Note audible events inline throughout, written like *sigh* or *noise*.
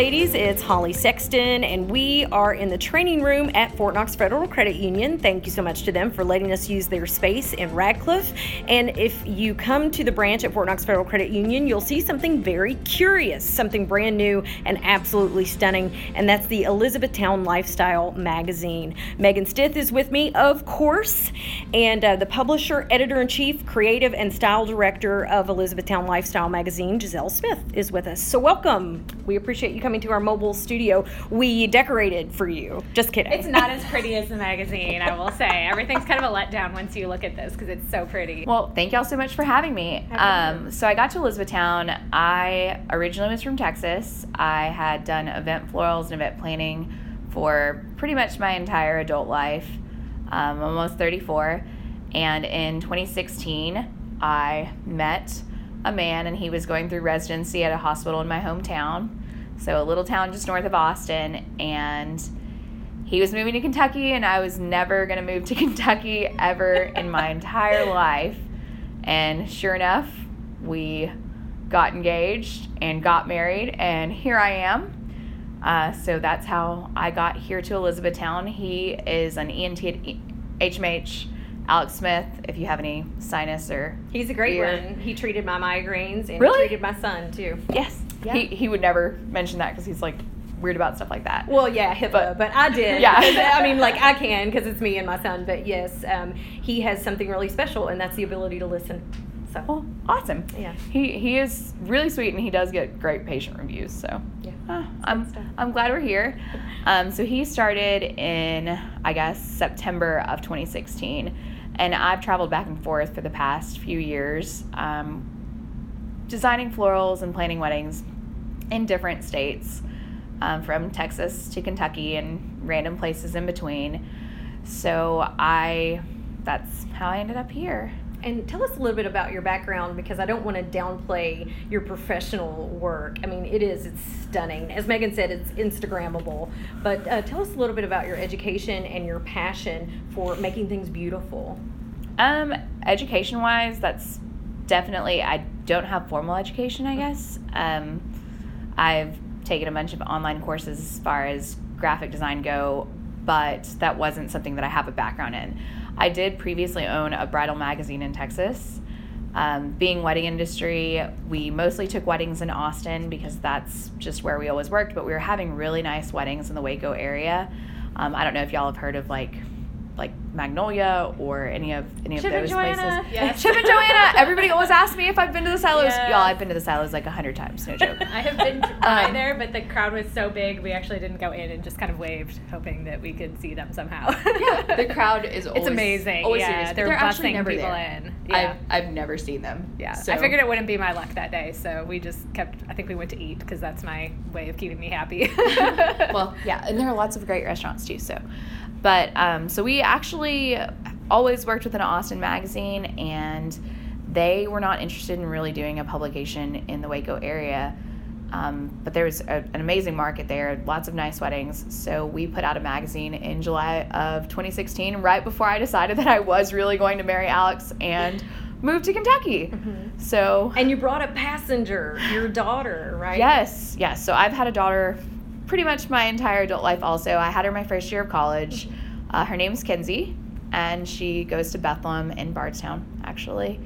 Ladies. It's Holly Sexton, and we are in the training room at Fort Knox Federal Credit Union. Thank you so much to them for letting us use their space in Radcliff. And if you come to the branch at Fort Knox Federal Credit Union, you'll see something very curious, something brand new and absolutely stunning, and that's the Elizabethtown Lifestyle magazine. Megan Stith is with me, of course, and uh, the publisher, editor in chief, creative, and style director of Elizabethtown Lifestyle magazine, Giselle Smith, is with us. So, welcome. We appreciate you coming to our mobile studio. We decorated for you. Just kidding. It's not as pretty as the magazine, I will say. Everything's kind of a letdown once you look at this because it's so pretty. Well, thank y'all so much for having me. Um, so I got to Elizabethtown. I originally was from Texas. I had done event florals and event planning for pretty much my entire adult life. Um, almost 34. And in 2016, I met a man and he was going through residency at a hospital in my hometown. So, a little town just north of Austin. And he was moving to Kentucky, and I was never going to move to *laughs* Kentucky ever in my entire life. And sure enough, we got engaged and got married, and here I am. Uh, so that's how I got here to Elizabethtown. He is an ENT at HMH. Alex Smith, if you have any sinus or He's a great ear. one. He treated my migraines and Really? he treated my son too. Yes. Yeah. He, he would never mention that because he's like weird about stuff like that. Well, yeah, HIPAA, but, But- I did. *laughs* Yeah. *laughs* I mean, like I can because it's me and my son. But yes, um, he has something really special, and that's the ability to listen. So Well, awesome. Yeah. He he is really sweet and he does get great patient reviews. So Yeah. uh. I'm I'm glad we're here. Um, so he started in I guess September of 2016, and I've traveled back and forth for the past few years, um, designing florals and planning weddings in different states, um, from Texas to Kentucky and random places in between. So I that's how I ended up here. And tell us a little bit about your background because I don't want to downplay your professional work. I mean, it is, it's stunning. As Megan said, it's Instagrammable. But uh, tell us a little bit about your education and your passion for making things beautiful. Um, education wise, that's definitely I don't have formal education, I guess. Um, I've taken a bunch of online courses as far as graphic design go, but that wasn't something that I have a background in. I did previously own a bridal magazine in Texas. Um, being wedding industry, we mostly took weddings in Austin because that's just where we always worked. But we were having really nice weddings in the Waco area. Um, I don't know if y'all have heard of like like Magnolia or any of any of Chip and those Joanna, places. *laughs* yes. Chip and Joanna. Everybody always asks me if I've been to the silos. Yes. Y'all, I've been to the silos like a hundred times. No joke. *laughs* I have been by Um, there, but the crowd was so big, we actually didn't go in and just kind of waved, hoping that we could see them somehow. yeah, the *laughs* crowd is always It's amazing. Always yeah, serious, they're, they're actually busing never people there. in. Yeah. I've I've never seen them. yeah, So- I figured it wouldn't be my luck that day, so we just kept. I think we went to eat because that's my way of keeping me happy. well, yeah, and there are lots of great restaurants too. So, but um, so we actually always worked with an Austin magazine, and they were not interested in really doing a publication in the Waco area. Um, but there was a, an amazing market there, lots of nice weddings. So we put out a magazine in July of 2016, right before I decided that I was really going to marry Alex and move to Kentucky. So And you brought a passenger, your daughter, right? Yes, yes. So I've had a daughter pretty much my entire adult life also. I had her my first year of college. Uh, her name's Kenzie, and she goes to Bethlehem in Bardstown, actually.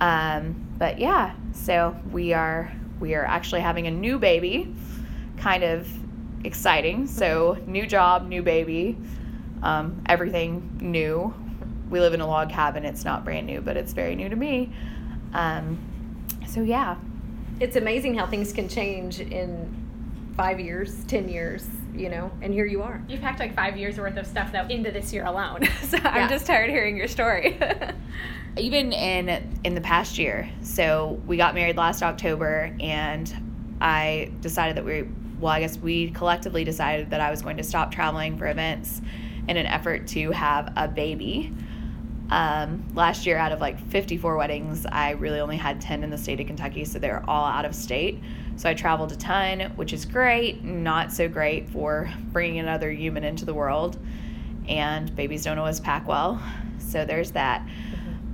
Um, but yeah, so we are we are actually having a new baby, kind of exciting. So new job, new baby, um, everything new. We live in a log cabin. It's not brand new, but it's very new to me. Um, so yeah, It's amazing how things can change in five years, 10 years, you know, and here you are. you packed like five years worth of stuff though into this year alone, *laughs* so Yeah. I'm just tired hearing your story. *laughs* even in in the past year so we got married last october and i decided that we well i guess we collectively decided that i was going to stop traveling for events in an effort to have a baby um, last year out of like 54 weddings i really only had 10 in the state of kentucky so they're all out of state so i traveled a ton which is great not so great for bringing another human into the world and babies don't always pack well so there's that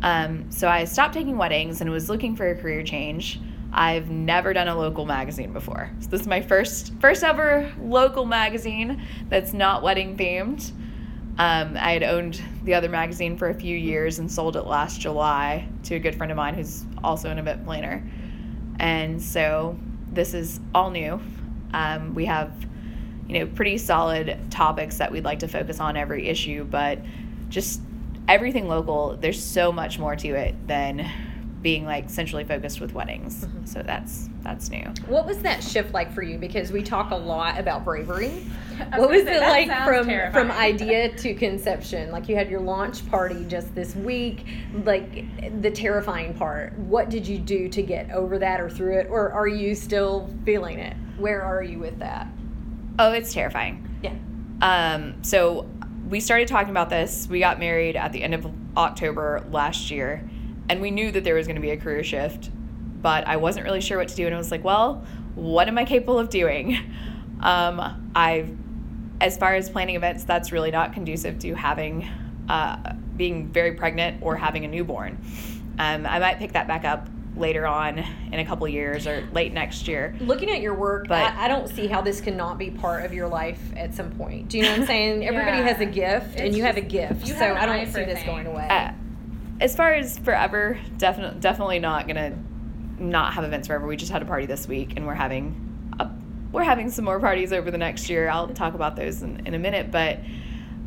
um, so I stopped taking weddings and was looking for a career change. I've never done a local magazine before. So this is my first first ever local magazine that's not wedding themed. Um, I had owned the other magazine for a few years and sold it last July to a good friend of mine who's also an event planner. And so this is all new. Um, we have, you know, pretty solid topics that we'd like to focus on every issue, but just everything local, there's so much more to it than being like centrally focused with weddings. Mm-hmm. So that's that's new. What was that shift like for you? Because we talk a lot about bravery. What was it like from terrifying. from idea to conception? Like you had your launch party just this week. Like the terrifying part. What did you do to get over that or through it, or are you still feeling it? Where are you with that? Oh, it's terrifying. Yeah. Um. So we started talking about this. We got married at the end of October last year and we knew that there was going to be a career shift, but I wasn't really sure what to do. And I was like, well, what am I capable of doing? Um, I, as far as planning events, that's really not conducive to having, uh, being very pregnant or having a newborn. Um, I might pick that back up later on in a couple years or late next year. Looking at your work, but I, I, don't see how this cannot be part of your life at some point. Do you know what I'm saying? *laughs* Everybody has a gift, it's and you have a gift, so I don't see this going away. Uh, as far as forever, definitely definitely not gonna not have events forever. We just had a party this week, and we're having a, we're having some more parties over the next year. I'll talk about those in, in a minute, but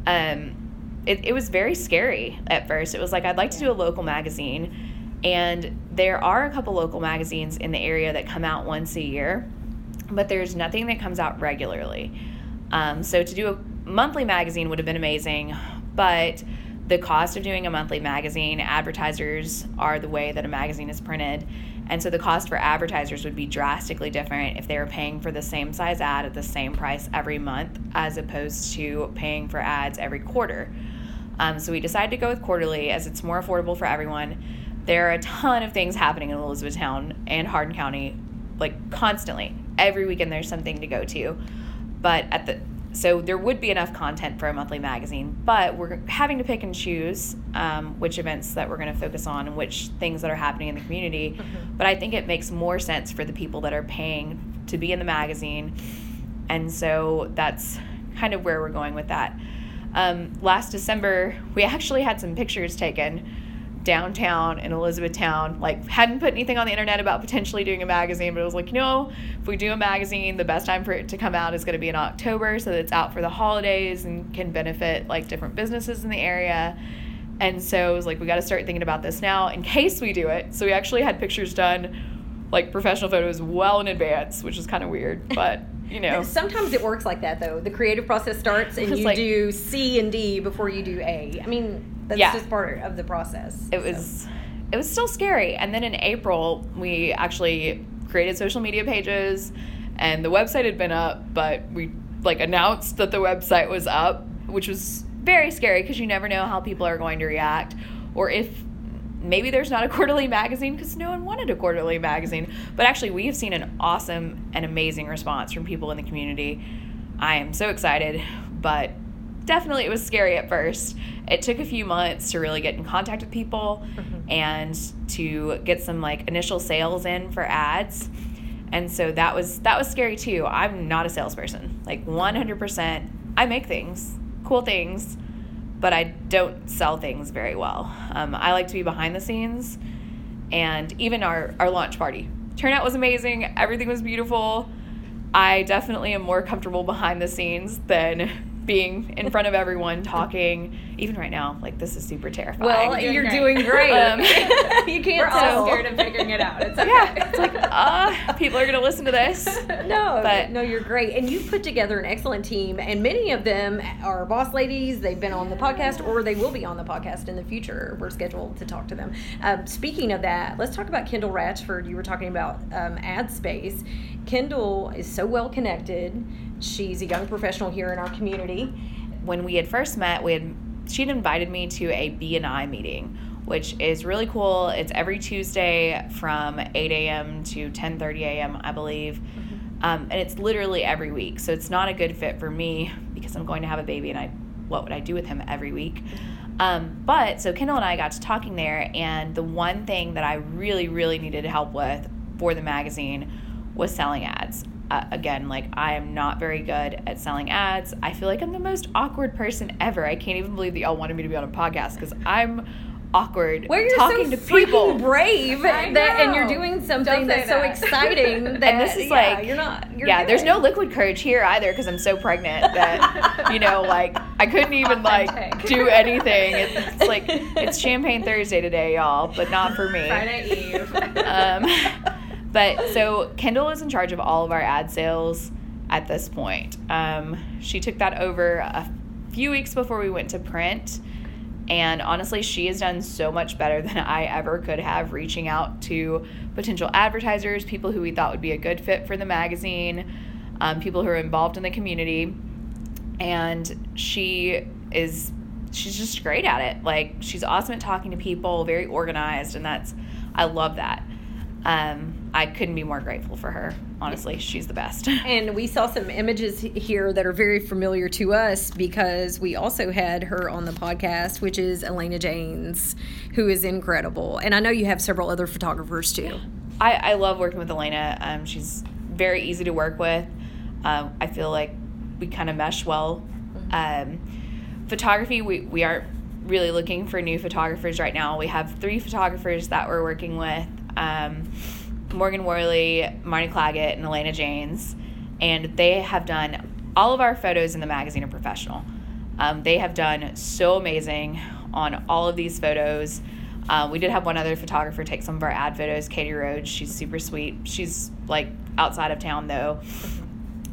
um, it, it was very scary at first. It was like I'd like to do a local magazine, and there are a couple local magazines in the area that come out once a year, but there's nothing that comes out regularly. Um, so to do a monthly magazine would have been amazing, but the cost of doing a monthly magazine, advertisers are the way that a magazine is printed. And so the cost for advertisers would be drastically different if they were paying for the same size ad at the same price every month as opposed to paying for ads every quarter. Um, so we decided to go with quarterly as it's more affordable for everyone. There are a ton of things happening in Elizabethtown and Hardin County, like constantly. Every weekend there's something to go to. But at the so there would be enough content for a monthly magazine, but we're having to pick and choose um, which events that we're going to focus on and which things that are happening in the community. Mm-hmm. But I think it makes more sense for the people that are paying to be in the magazine, and so that's kind of where we're going with that. Um, last December, we actually had some pictures taken downtown in Elizabethtown. Like, hadn't put anything on the internet about potentially doing a magazine, but it was like, you know, if we do a magazine, the best time for it to come out is going to be in October so that it's out for the holidays and can benefit like different businesses in the area. And so it was like, we got to start thinking about this now in case we do it. So we actually had pictures done, like professional photos, well in advance, which is kind of weird, *laughs* but. You know. Sometimes it works like that though. The creative process starts and *laughs* you like, do C and D before you do A. I mean, that's yeah. just part of the process. It so. was it was still scary. And then in April, we actually created social media pages and the website had been up, but we like announced that the website was up, which was very scary because you never know how people are going to react or if maybe there's not a quarterly magazine because no one wanted a quarterly magazine. But actually, we have seen an awesome and amazing response from people in the community. I am so excited, but definitely it was scary at first. It took a few months to really get in contact with people mm-hmm. and to get some like initial sales in for ads. And so that was that was scary too. I'm not a salesperson. Like 100% I make things, cool things, but I don't sell things very well. Um, I like to be behind the scenes and even our our launch party. Turnout was amazing. Everything was beautiful. I definitely am more comfortable behind the scenes than being in front of everyone talking. Even right now like this is super terrifying. Well you're, you're doing great. Um, *laughs* you can't we're tell. all scared of figuring it out. It's okay. yeah it's like *laughs* uh people are gonna listen to this. *laughs* No but no you're great. And you've put together an excellent team and many of them are boss ladies. They've been on the podcast or they will be on the podcast in the future. We're scheduled to talk to them. Um, speaking of that let's talk about kendall ratchford. You were talking about um, ad space. Kendall is so well connected She's a young professional here in our community. When we had first met, we had she'd invited me to a BNI meeting, which is really cool. It's every Tuesday from 8 a.m. to 10:30 a.m. I believe. Mm-hmm. Um, and it's literally every week. So it's not a good fit for me because I'm going to have a baby and I what would I do with him every week? Um, but so Kendall and I got to talking there, and the one thing that I really, really needed help with for the magazine was selling ads. Uh, again, like I am not very good at selling ads. I feel like I'm the most awkward person ever. I can't even believe that y'all wanted me to be on a podcast because I'm awkward Well, you're talking so to people. *laughs* brave, that, and you're doing something that's so exciting. *laughs* That, and this is yeah, like you're not. You're yeah there's no liquid courage here either because i'm so pregnant that you know *laughs* like i couldn't even like do anything it's, it's like it's champagne thursday today y'all but not for me Friday Eve. um, but so kendall is in charge of all of our ad sales at this point um, she took that over a few weeks before we went to print and honestly, she has done so much better than *laughs* I ever could have reaching out to potential advertisers, people who we thought would be a good fit for the magazine, um, people who are involved in the community. And she is, she's just great at it. Like, she's awesome at talking to people, very organized, and that's, I love that. Um, I couldn't be more grateful for her. Honestly, she's the best. *laughs* And we saw some images here that are very familiar to us because we also had her on the podcast, which is Elena Janes, who is incredible. And I know you have several other photographers too. I, I love working with Elena. Um, she's very easy to work with. Um, I feel like we kind of mesh well. Um, photography, we, we aren't really looking for new photographers right now. We have three photographers that we're working with um, Morgan Worley, Marty Claggett, and Elena Janes. And they have done all of our photos in the magazine are professional. Um, they have done so amazing on all of these photos. Uh, we did have one other photographer take some of our ad photos, Katie Rhodes. She's super sweet. She's like outside of town though.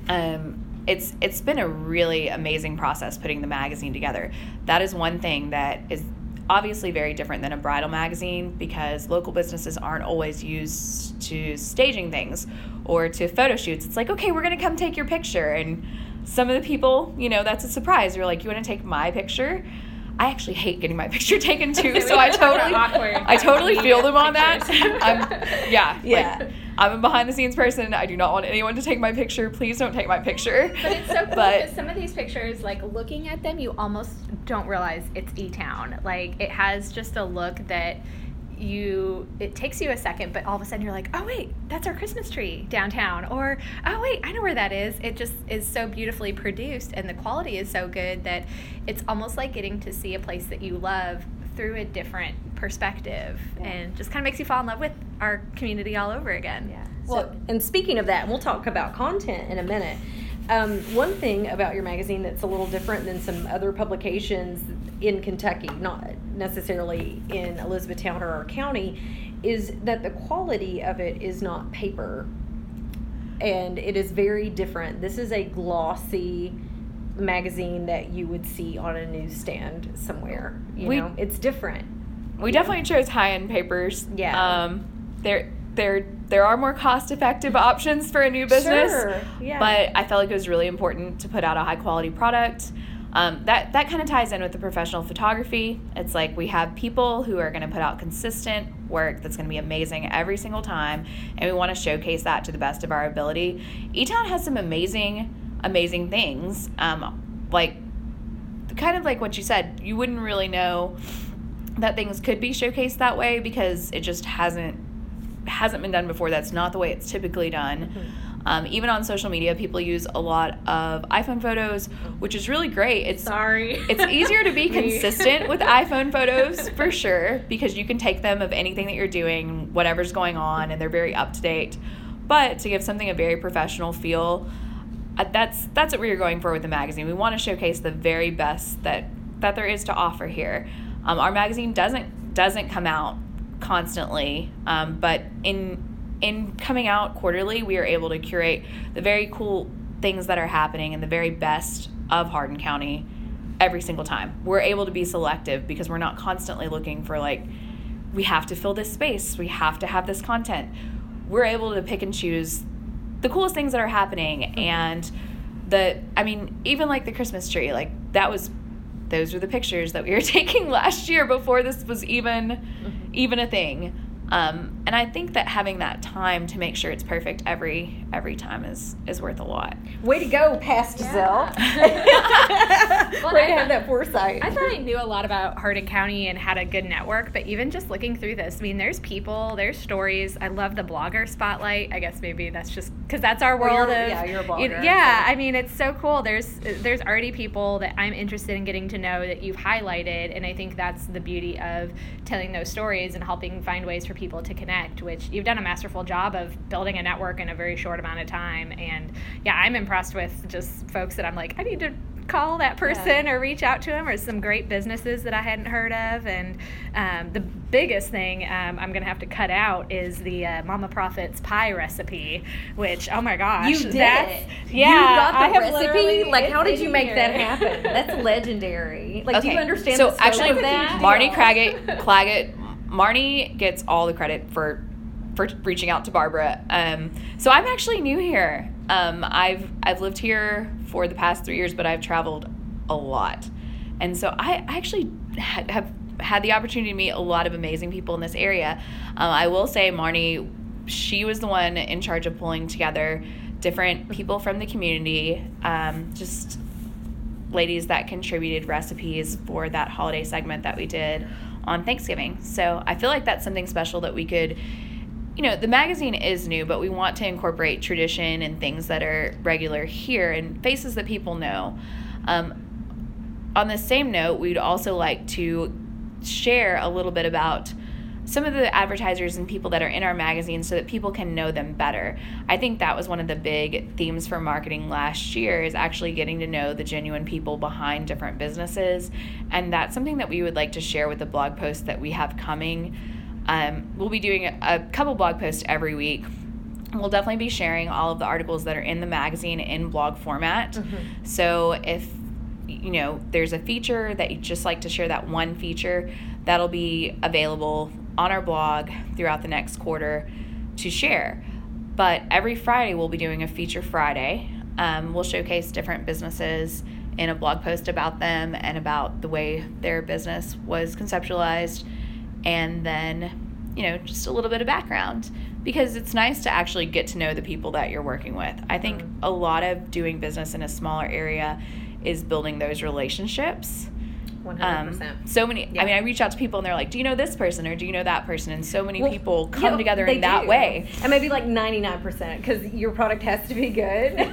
Um, it's it's been a really amazing process putting the magazine together. That is one thing that is obviously very different than a bridal magazine because local businesses aren't always used to staging things or to photo shoots. It's like, okay, we're gonna come take your picture, and some of the people, you know, that's a surprise. You're like, you want to take my picture? I actually hate getting my *laughs* picture taken too, *laughs* so I totally, I totally *laughs* feel them on that. Pictures. I'm, yeah, Yeah. Like, I'm a behind the scenes person. I do not want anyone to take my picture. Please don't take my picture. But it's so cool But- because some of these pictures, like looking at them, you almost don't realize it's E Town. Like it has just a look that you it takes you a second, but all of a sudden you're like, oh wait, that's our Christmas tree downtown, or oh wait, I know where that is. It just is so beautifully produced, and the quality is so good that it's almost like getting to see a place that you love through a different perspective, and just kind of makes you fall in love with our community all over again. Yeah. Well, and speaking of that, and we'll talk about content in a minute. Um, one thing about your magazine that's a little different than some other publications in Kentucky, not necessarily in Elizabethtown or our county, is that the quality of it is not paper. And it is very different. This is a glossy magazine that you would see on a newsstand somewhere. You We- know, it's different. We definitely chose high end papers. Yeah. Um, there, there, there are more cost effective options for a new business. Sure, yeah. But I felt like it was really important to put out a high quality product. Um, that that kind of ties in with the professional photography. It's like we have people who are going to put out consistent work that's going to be amazing every single time, and we want to showcase that to the best of our ability. E-Town has some amazing, amazing things. Um, like kind of like what you said, you wouldn't really know that things could be showcased that way because it just hasn't hasn't been done before. That's not the way it's typically done. Um, even on social media, people use a lot of iPhone photos, which is really great. It's Sorry. it's easier to be *laughs* consistent with iPhone photos *laughs* for sure because you can take them of anything that you're doing, whatever's going on, and they're very up to date. But to give something a very professional feel, that's that's what we are going for with the magazine. We want to showcase the very best that that there is to offer here. Um, our magazine doesn't doesn't come out constantly, um, but in in coming out quarterly, we are able to curate the very cool things that are happening and the very best of Hardin County every single time. We're able to be selective because we're not constantly looking for like we have to fill this space, we have to have this content. We're able to pick and choose the coolest things that are happening mm-hmm. and the I mean even like the Christmas tree like that was those were the pictures that we were *laughs* taking last year before this was even mm-hmm. even a thing Um, and I think that having that time to make sure it's perfect every every time is is worth a lot. Way to go, Past Yeah. Giselle. *laughs* *laughs* Well, Way I to have thought- that foresight. I thought I knew a lot about Hardin County and had a good network, but even just looking through this, I mean, there's people, there's stories. I love the blogger spotlight. I guess maybe that's just because that's our Well, world you're- of yeah, you're a you- blogger, yeah, so- I mean, it's so cool. There's there's already people that I'm interested in getting to know that you've highlighted, and I think that's the beauty of telling those stories and helping find ways for people to connect. Which you've done a masterful job of building a network in a very short amount of time. And yeah, I'm impressed with just folks that I'm like, I need to call that person or reach out to them or some great businesses that I hadn't heard of. And um, the biggest thing um, I'm going to have to cut out is the uh, Mama Profits pie recipe, which, oh my gosh. you did that's, it. Yeah. you got the I have recipe. literally- Like, how did you in make that happen? That's *laughs* legendary. Like, do you understand? So the actually, of that? Marnie Claggett, Claggett, Marnie gets all the credit for for reaching out to Barbara. Um, so I'm actually new here. Um, I've I've lived here for the past three years, but I've traveled a lot, and so I I actually ha- have had the opportunity to meet a lot of amazing people in this area. Um, I will say, Marnie, she was the one in charge of pulling together different people from the community, um, just ladies that contributed recipes for that holiday segment that we did on Thanksgiving. So I feel like that's something special that we could, you know, the magazine is new, but we want to incorporate tradition and things that are regular here and faces that people know. Um, on the same note, we'd also like to share a little bit about some of the advertisers and people that are in our magazine so that people can know them better. I think that was one of the big themes for marketing last year is actually getting to know the genuine people behind different businesses. And that's something that we would like to share with the blog post that we have coming. Um, we'll be doing a, a couple blog posts every week. We'll definitely be sharing all of the articles that are in the magazine in blog format. So if you know there's a feature that you just like to share that one feature that'll be available on our blog throughout the next quarter to share. But every friday we'll be doing a feature friday. Um, we'll showcase different businesses in a blog post about them and about the way their business was conceptualized. And then you know just a little bit of background because it's nice to actually get to know the people that you're working with. I think a lot of doing business in a smaller area is building those relationships One um, hundred percent. so many Yeah. i mean i reach out to people and they're like do you know this person or do you know that person and so many Well, people come together in that do. way and maybe like 99% because your product has to be good *laughs*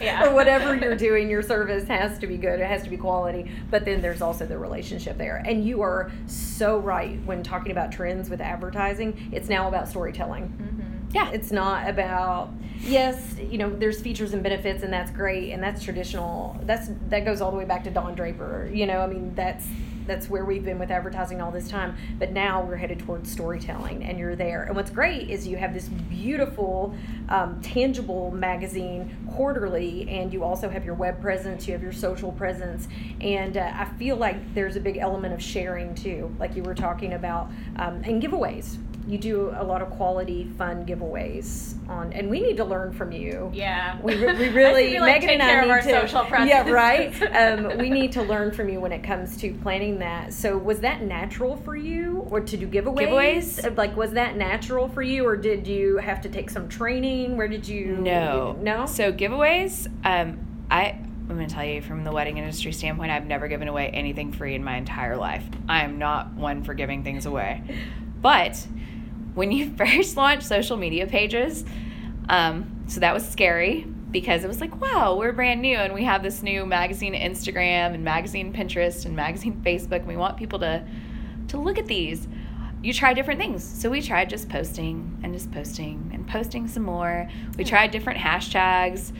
Yeah. or whatever you're doing your service has to be good it has to be quality but then there's also the relationship there and you are so right when talking about trends with advertising it's now about storytelling yeah. It's not about yes you know there's features and benefits and that's great and that's traditional. That's that goes all the way back to don draper you know i mean that's that's where we've been with advertising all this time but now we're headed towards storytelling and you're there. And what's great is you have this beautiful um, tangible magazine quarterly and you also have your web presence you have your social presence. And uh, i feel like there's a big element of sharing too like you were talking about um, and giveaways you do a lot of quality fun giveaways on and we need to learn from you. Yeah. we, re- we *laughs* I really feel like megan take and care i of need our to social *laughs* presence. yeah right? *laughs* Um, we need to learn from you when it comes to planning that. So was that natural for you or to do giveaways, Giveaways? Uh, like was that natural for you or did you have to take some training? Where did you no. No? So giveaways um i i'm going to tell you from the wedding industry standpoint i've never given away anything free in my entire life. I am not one for giving things away. But when you *laughs* first launch social media pages um, so that was scary because it was like wow we're brand new and we have this new magazine instagram and magazine pinterest and magazine *laughs* facebook and we want people to to look at these. You try different things. So we tried just posting and just posting and posting some more. We tried different hashtags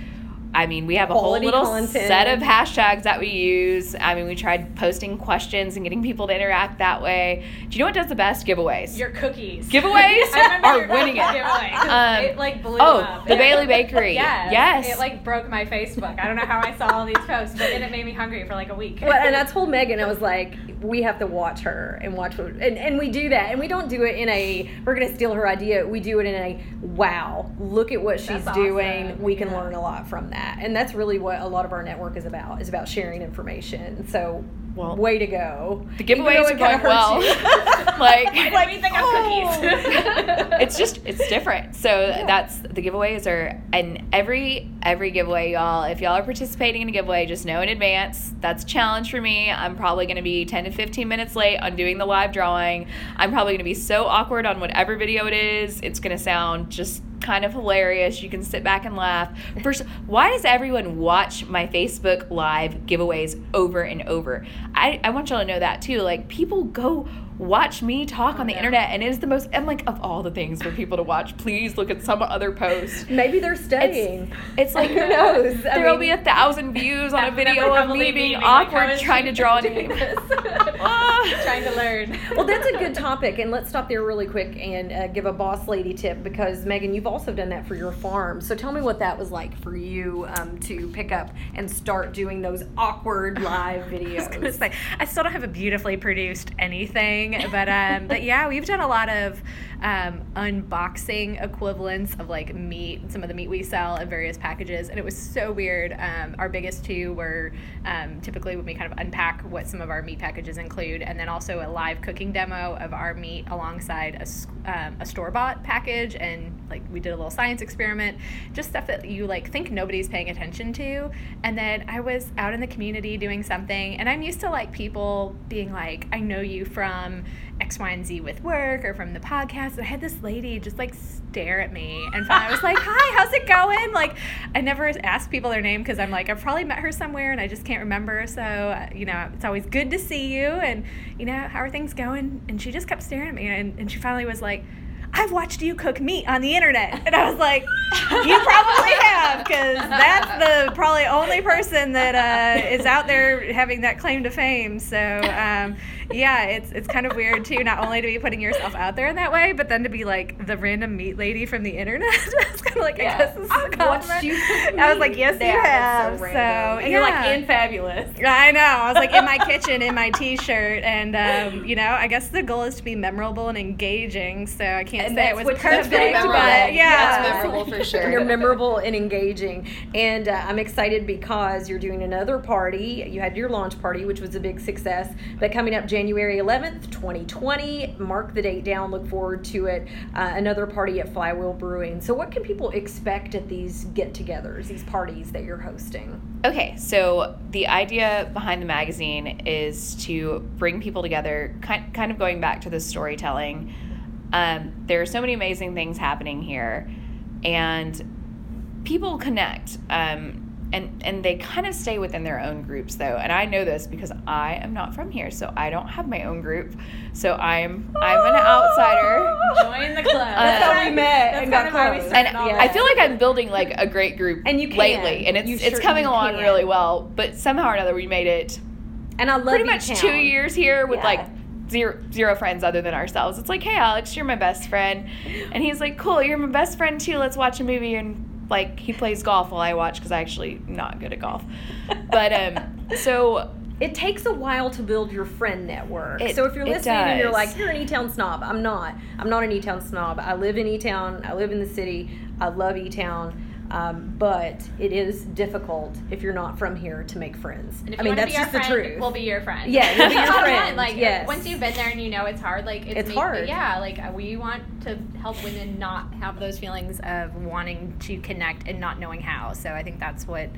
I mean, we have a Quality whole little content. set of hashtags that we use. I mean, we tried posting questions and getting people to interact that way. Do you know what does the best? Giveaways. Your cookies. Giveaways *laughs* I remember are winning it. cookie giveaway. 'cause Um, it like blew oh, up. the Bailey Bakery. *laughs* Yes. Yes. It like broke my Facebook. I don't know how I saw all these posts, but then it made me hungry for like a week. well, and *laughs* I told Megan, I was like, we have to watch her and watch what, and, and we do that. And we don't do it in a, we're going to steal her idea. We do it in a, wow, look at what she's That's doing. We can Yeah. learn a lot from that. And that's really what a lot of our network is about, is about sharing information. So Well, way to go. The giveaways are going well. hurts *laughs* you. like, Why did we think of cookies? *laughs* it's just it's different. So that's the giveaways are and every every giveaway, y'all. If y'all are participating in a giveaway, just know in advance that's a challenge for me. I'm probably going to be 10 to 15 minutes late on doing the live drawing. I'm probably going to be so awkward on whatever video it is. It's going to sound just kind of hilarious. You can sit back and laugh. First, why does everyone watch my Facebook live giveaways over and over? I, I want y'all to know that too. Like, people go watch me talk on the yeah. internet, and it is the most, I'm like, of all the things for people to watch, please look at some other post. *laughs* Maybe they're staying. It's like, *laughs* Who knows? There'll be a thousand views on a video of me be being awkward trying to draw a *laughs* name. Trying to learn. well, that's a good topic, and let's stop there really quick and uh, give a boss lady tip because Megan, you've also done that for your farm. So tell me what that was like for you um, to pick up and start doing those awkward live videos. I say, I still don't have a beautifully produced anything, but um, but yeah, we've done a lot of um, unboxing equivalents of like meat, some of the meat we sell in various packages, and it was so weird. Um, our biggest two were um, typically when we kind of unpack what some of our meat packages include, and then also a live cooking demo of our meat alongside a, um, a store bought package, and like we did a little science experiment, just stuff that you like think nobody's paying attention to, and then I was out in the community doing something, and I'm used to like people being like, I know you from X, Y, and Z with work or from the podcast. I had this lady just like stare at me, and finally I was like, *laughs* Hi, how's it going? Like, I never ask people their name because I'm like, I've probably met her somewhere and I just can't remember. So, you know, it's always good to see you, and you know, how are things going? And she just kept staring at me, and, and she finally was like, I've watched you cook meat on the internet. And I was like, you probably have, because that's the probably only person that uh, is out there having that claim to fame. So, um, yeah, it's it's kind of weird too, not only to be putting yourself out there in that way, but then to be like the random meat lady from the internet. *laughs* I was kind of like, Yeah. I guess this is a I've watched compliment. you I was like, yes, Yeah, you that's have. So, random. and you're like, yeah. and fabulous. I know. I was like in my kitchen in my t-shirt, and um, you know, I guess the goal is to be memorable and engaging. So I can't And say it was what perfect, doing, but right? yeah, That's memorable for *laughs* sure. You're memorable and engaging. And uh, I'm excited because you're doing another party. You had your launch party, which was a big success. But coming up January 11th, 2020, mark the date down. Look forward to it. Uh, another party at Flywheel Brewing. So, what can people expect at these get togethers, these parties that you're hosting? Okay, so the idea behind the magazine is to bring people together, kind, of going back to the storytelling. Um, there are so many amazing things happening here, and people connect. Um, and, and they kind of stay within their own groups though and i know this because i am not from here so i don't have my own group so i'm i'm an outsider join the club. Um, that's how we met That's and got of how we close. and Yeah. I feel like I'm building like a great group And you can. lately, and it's You it's sure- coming along can. really well. But somehow or another, we made it And I love pretty much town. two years here with Yeah. like zero zero friends other than ourselves. It's like, hey Alex, you're my best friend, and he's like, cool, you're my best friend too. Let's watch a movie and like he plays golf while I watch because I actually not good at golf. But um, *laughs* so It takes a while to build your friend network. It- so if you're listening and you're like, you're an E-Town snob, I'm not. I'm not an E-Town snob. I live in E-Town. I live in the city. I love E-Town. Um, but it is difficult if you're not from here to make friends. And if I you mean, want to that's be our just the truth. we'll be your friend. Yeah, we'll be your *laughs* friend. Like, yes. once you've been there and you know it's hard, like it's, It's hard. Yeah, like uh, we want to help women not have those feelings of wanting to connect and not knowing how. So I think that's what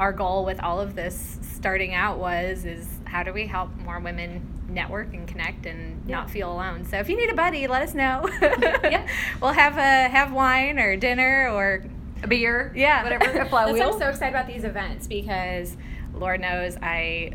our goal with all of this starting out was: is how do we help more women network and connect and not feel alone. So if you need a buddy, let us know. *laughs* Yeah. *laughs* we'll have a have wine or dinner or a beer, yeah, whatever. A *laughs* That's why I'm so excited about these events because Lord knows I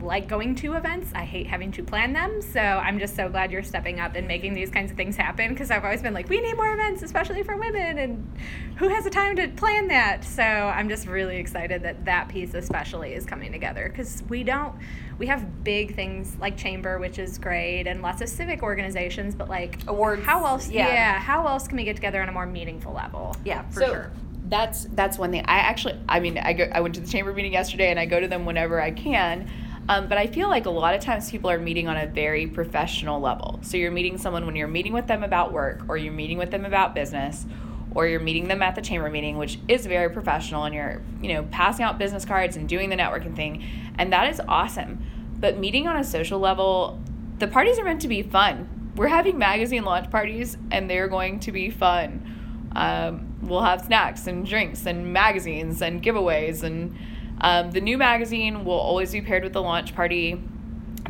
like going to events. I hate having to plan them. So I'm just so glad you're stepping up and making these kinds of things happen because I've always been like, we need more events, especially for women. And who has the time to plan that? So I'm just really excited that that piece, especially, is coming together because we don't. We have big things like Chamber, which is great, and lots of civic organizations, but like Awards, How else? yeah. yeah. How else can we get together on a more meaningful level? yeah, for so sure. that's that's one thing. I actually, I mean, I go, I went to the chamber meeting yesterday, and I go to them whenever I can. Um, but I feel like a lot of times people are meeting on a very professional level. So you're meeting someone when you're meeting with them about work, or you're meeting with them about business, or you're meeting them at the chamber meeting, which is very professional, and you're you know passing out business cards and doing the networking thing, and that is awesome. but meeting on a social level, the parties are meant to be fun. We're having magazine launch parties, and they're going to be fun. Um, we'll have snacks and drinks and magazines and giveaways. And um, the new magazine will always be paired with the launch party.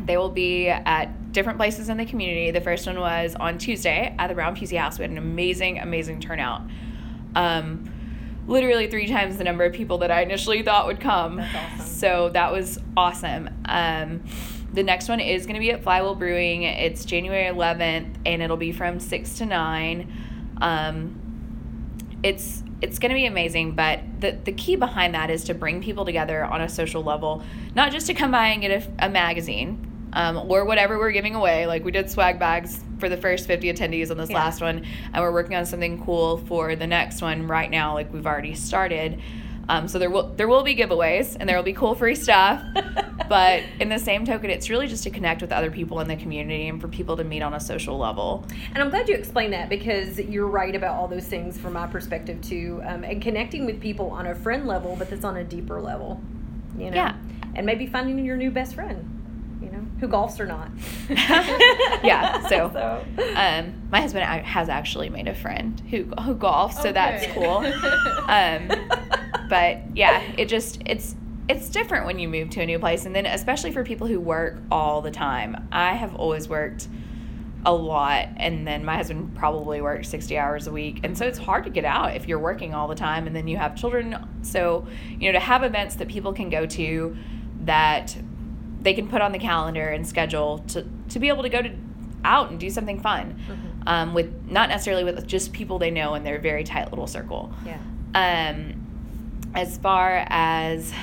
They will be at different places in the community. The first one was on Tuesday at the Brown Pusey House. We had an amazing, amazing turnout. Um, literally three times the number of people that I initially thought would come. That's awesome. So that was awesome. Um, the next one is going to be at Flywheel Brewing. It's January 11th, and it'll be from six to nine. Um, it's it's going to be amazing, but the the key behind that is to bring people together on a social level, not just to come by and get a, a magazine. Um, or whatever we're giving away. Like we did swag bags for the first 50 attendees on this Yeah. last one, and we're working on something cool for the next one right now. Like we've already started. Um, so there will there will be giveaways and there will be cool free stuff. *laughs* but in the same token, it's really just to connect with other people in the community and for people to meet on a social level. And I'm glad you explained that because you're right about all those things from my perspective too. Um, and connecting with people on a friend level, but that's on a deeper level. You know? Yeah. And maybe finding your new best friend, you know, who golfs or not. *laughs* Yeah, *laughs* so- so Um, my husband has actually made a friend who who golfs, so Oh, that's cool. Um, but yeah, it just it's it's different when you move to a new place, and then especially for people who work all the time. I have always worked a lot, and then my husband probably works sixty hours a week, and so it's hard to get out if you're working all the time, and then you have children. So you know to have events that people can go to that they can put on the calendar and schedule to to be able to go to out and do something fun Mhm. um, with not necessarily with just people they know in their very tight little circle. yeah. Um, as far as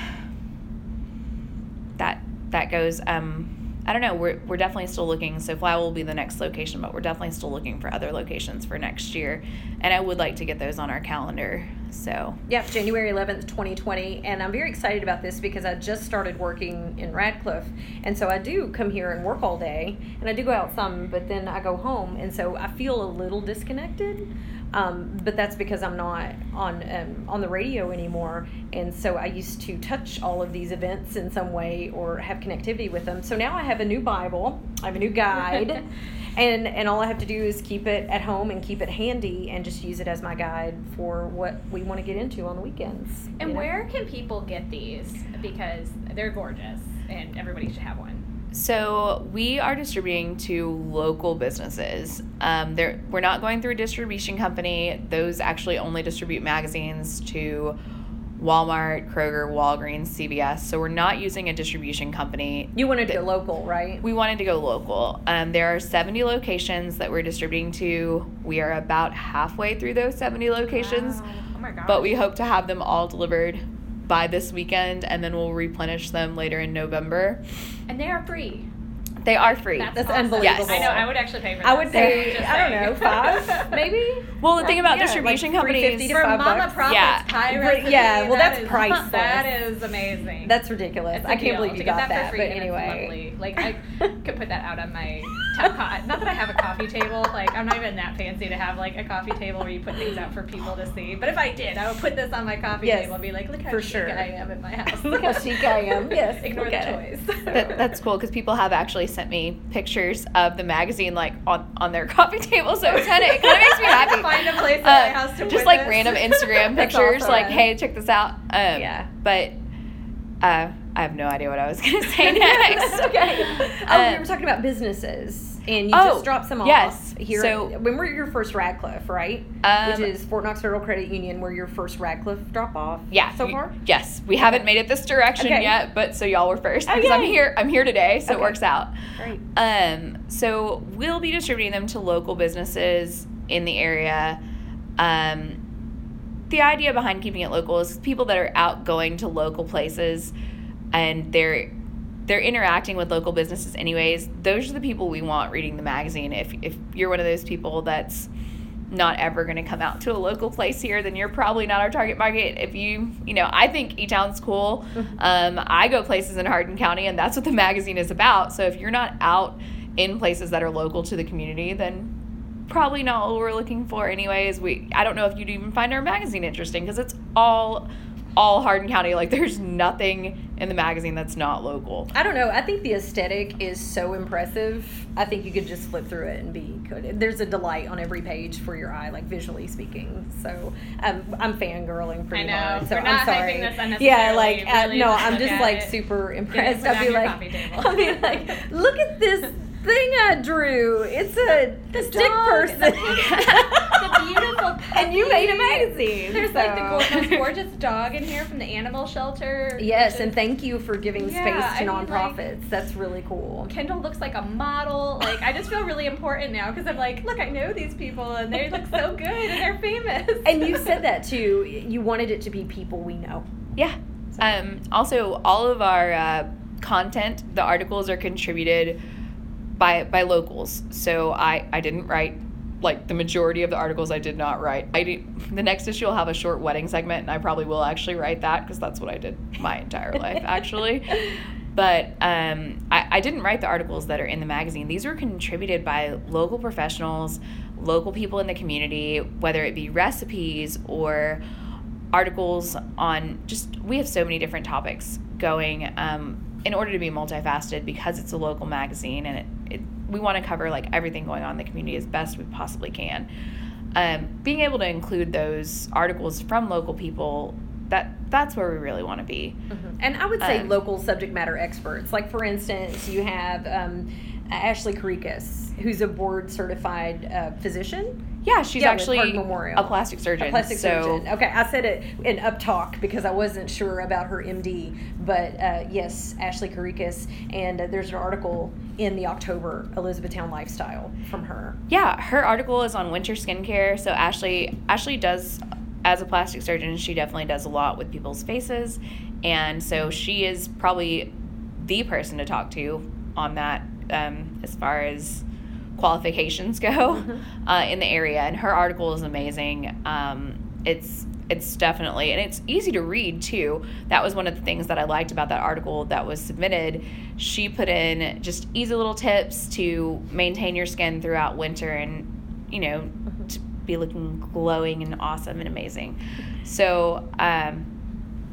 that that goes, um, I don't know. We're we're definitely still looking. So Fly will be the next location, but we're definitely still looking for other locations for next year, and I would like to get those on our calendar. So Yep, January 11th, 2020. And I'm very excited about this because I just started working in Radcliff. And so I do come here and work all day. And I do go out some, but then I go home. And so I feel a little disconnected. Um, but that's because I'm not on um, on the radio anymore. And so I used to touch all of these events in some way or have connectivity with them. So now I have a new Bible, I have a new *laughs* guide. And and all I have to do is keep it at home and keep it handy and just use it as my guide for what we want to get into on the weekends. And you know? where can people get these? Because they're gorgeous and everybody should have one. So we are distributing to local businesses. Um, we're not going through a distribution company. Those actually only distribute magazines to Walmart, Kroger, Walgreens, CVS. So we're not using a distribution company. You wanted to go local, right? We wanted to go local. Um, there are 70 locations that we're distributing to. We are about halfway through those 70 locations, Wow. Oh my gosh. but we hope to have them all delivered by this weekend and then we'll replenish them later in November. and they are free. They are free. That's, That's awesome. unbelievable. I know. I would actually pay for. I would say just I don't know five *laughs* maybe. Well, the thing about Yeah, distribution like companies, 350 to For five Mama bucks. Profits Yeah. pie recipe, yeah, well, that that's is- priceless. That is amazing. That's ridiculous. It's a I can't deal believe to you get got that, that. for free. But anyway. Like I *laughs* could put that out on my top cot. Not that I have a coffee table. Like I'm not even that fancy to have like a coffee table where you put things out for people to see. But if I did, I would put this on my coffee Yes, table and be like, look how for chic sure. I am at my house. *laughs* Look how chic I am. Yes, Ignore the at it. toys. that, that's cool because people have actually sent me pictures of the magazine like on, on their *laughs* coffee table. So it kind of it kind of makes me *laughs* happy. to find a place in my house to just like this. random Instagram *laughs* pictures, awesome. like hey, check this out. Um, Yeah. But uh, I have no idea what I was gonna say next. Okay. Oh, Uh, we were talking about businesses, and you Oh, just dropped some off yes. here. So- when we're your first Radcliff, right? Um, Which is Fort Knox Federal Credit Union, where your first Radcliff drop off. Yeah. So far. Yes, we haven't made it this direction Okay. yet, but so y'all were first Oh, because I'm here. I'm here today, so Okay. it works out. Great. Um, so we'll be distributing them to local businesses in the area. Um, the idea behind keeping it local is people that are out going to local places and they're they're interacting with local businesses anyways. Those are the people we want reading the magazine. If if you're one of those people that's not ever going to come out to a local place here, then you're probably not our target market. If you, you know, I think E Town's cool. Um, I go places in Hardin County, and that's what the magazine is about. So if you're not out in places that are local to the community, then probably not what we're looking for. Anyways, we I don't know if you'd even find our magazine interesting because it's all all Hardin County. Like there's nothing in the magazine that's not local. I don't know. I think the aesthetic is so impressive. I think you could just flip through it and be good. There's a delight on every page for your eye, like visually speaking. So um, I'm fangirling pretty I know. hard. So We're I'm sorry. this. Yeah, like uh, no, I'm just like it. super impressed. I'll be like. *laughs* I'll be like, look at this thing I drew. It's a The stick dog, person. *laughs* the- the *laughs* beautiful and you made a magazine. There's like the so- most *laughs* gorgeous dog in here from the animal shelter. Yes, which and is- thank you for giving Yeah, space I to mean, like- nonprofits. That's really cool. Kendall looks like a model. Like I just feel really important now because I'm like, look, I know these people and they look so good and they're famous. And you said that too. You wanted it to be people we know. Yeah. Um, also, all of our uh, content, the articles are contributed by by locals. So I I didn't write like the majority of the articles I did not write. I did, the next issue will have a short wedding segment, and I probably will actually write that because that's what I did my entire *laughs* life actually. But um, I, I didn't write the articles that are in the magazine. These were contributed by local professionals, local people in the community, whether it be recipes or articles on just we have so many different topics going um, in order to be multifaceted because it's a local magazine and it, it we want to cover like everything going on in the community as best we possibly can um, being able to include those articles from local people that that's where we really want to be And I would say Um, local subject matter experts. Like, for instance, you have um, Ashley Karikas, who's a board certified uh, physician. Yeah she's Yeah, actually Memorial. a plastic surgeon A plastic so surgeon. Okay, I said it in up talk because I wasn't sure about her MD. But uh, yes, Ashley Karikas. And uh, there's an article in the October Elizabethtown Lifestyle from her. yeah her article is on winter skincare so ashley ashley does as a plastic surgeon she definitely does a lot with people's faces and so she is probably the person to talk to on that um, as far as qualifications go *laughs* uh, in the area and her article is amazing. Um, it's it's definitely and it's easy to read too. That was one of the things that i liked about that article that was submitted. She put in just easy little tips to maintain your skin throughout winter and you know to be looking glowing and awesome and amazing. So um,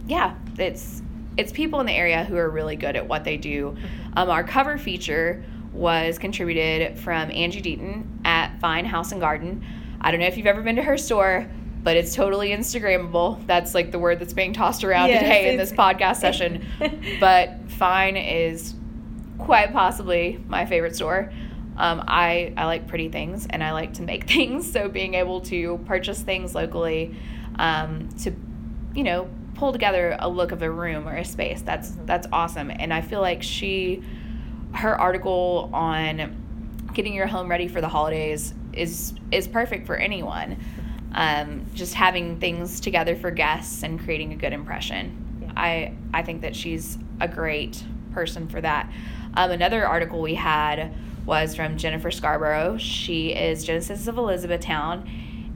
yeah it's it's people in the area who are really good at what they do. Um, our cover feature was contributed from angie deaton at fine house and garden i don't know if you've ever been to her store but it's totally instagrammable that's like the word that's being tossed around Yes, today in this podcast *laughs* session but fine is quite possibly my favorite store um, I, I like pretty things and I like to make *laughs* things. So being able to purchase things locally um, to, you know, pull together a look of a room or a space, that's that's awesome. And I feel like she, her article on getting your home ready for the holidays is is perfect for anyone. Um, just having things together for guests and creating a good impression. Yeah. I I think that she's a great person for that. Um, another article we had was from Jennifer Scarborough. She is Genesis of Elizabethtown,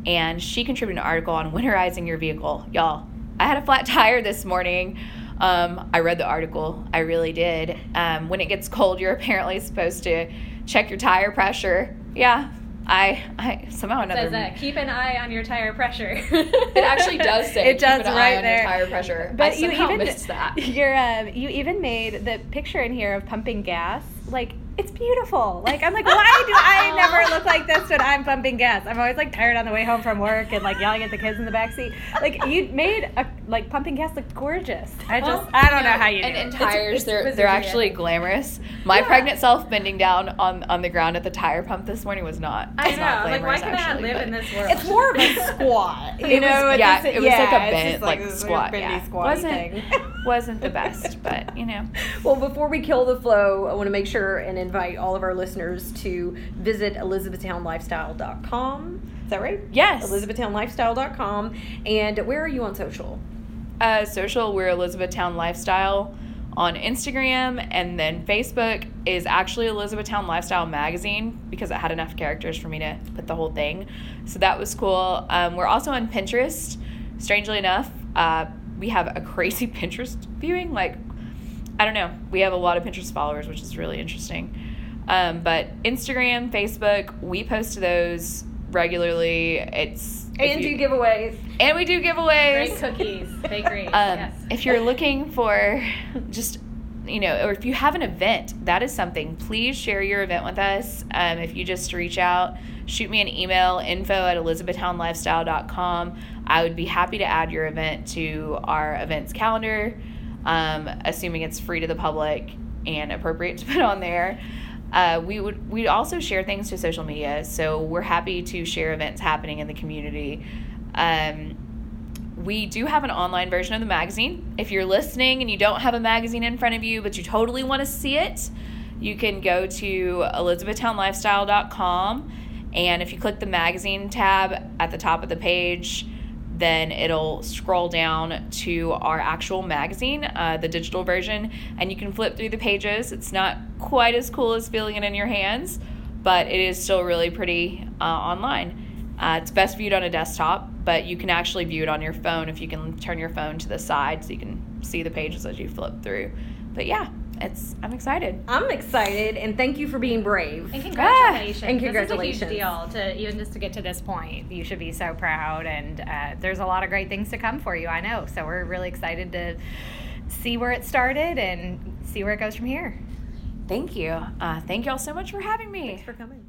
and she contributed an article on winterizing your vehicle. Y'all, I had a flat *laughs* tire this morning. Um, I read the article. I really did. Um, when it gets cold, you're *laughs* apparently supposed to check your tire pressure. Yeah, I, I somehow another. says that keep an eye on your tire pressure. it actually does *laughs* say It keep does an eye right on there. your tire pressure. But I you even missed that. *laughs* You're um, you even made the picture in here of pumping gas. Like it's beautiful. Like I'm like, why do I never look like this when I'm pumping gas? I'm always like tired on the way home from work and like yelling at the kids in the back seat. Like you made a like pumping gas look gorgeous. I just Well, I don't know how you do and, it. and tires it's they're wizardry, they're actually glamorous my Yeah. pregnant self bending down on on the ground at the tire pump this morning was not I know. not Like, why glamorous can I not actually, live in this world? It's more of a squat. You know, it's yeah it was like a it's bent like, like this squat weird bendy yeah wasn't thing. *laughs* wasn't the best but you know *laughs* Well, before we kill the flow, I want to make sure and invite all of our listeners to visit elizabethtownlifestyle.com. Is that right? yes elizabethtownlifestyle.com. And where are you on social? uh, social we're elizabethtown lifestyle on instagram and then facebook is actually elizabethtown lifestyle magazine because it had enough characters for me to put the whole thing so that was cool um, we're also on pinterest strangely enough uh, we have a crazy *laughs* pinterest viewing like i don't know we have a lot of pinterest followers which is really interesting um, but instagram facebook we post to those regularly it's And you- do giveaways. and we do giveaways. Great cookies, bakeries. *laughs* Um, yes. If you're looking for just, you know, or if you have an event, that is something, please share your event with us. Um, if you just reach out, shoot me an email, info at elizabethtownlifestyle.com. I would be happy to add your event to our events calendar, um, assuming it's free to the public and appropriate to put on there. Uh, we would we also share things to social media, so we're happy to share events happening in the community. Um, we do have an online version of the magazine. If you're listening and you don't have a magazine in front of you, but you totally want to see it, you can go to elizabethtownlifestyle.com. And if you click the magazine tab at the top of the page, then it'll scroll down to our actual magazine, uh, the digital version, and you can flip through the pages. It's not quite as cool as feeling it in your hands, but it is still really pretty uh, online. Uh, it's best viewed on a desktop, but you can actually view it on your phone if you can turn your phone to the side so you can see the pages as you flip through. But yeah, it's I'm excited. I'm excited and thank you for being brave. And congratulations. and This congratulations. is a huge deal to even just to get to this point. You should be so proud, and uh, there's a lot of great things to come for you. I know. So we're really excited to see where it started and see where it goes from here. Thank you. Uh, thank y'all so much for having me. Thanks for coming.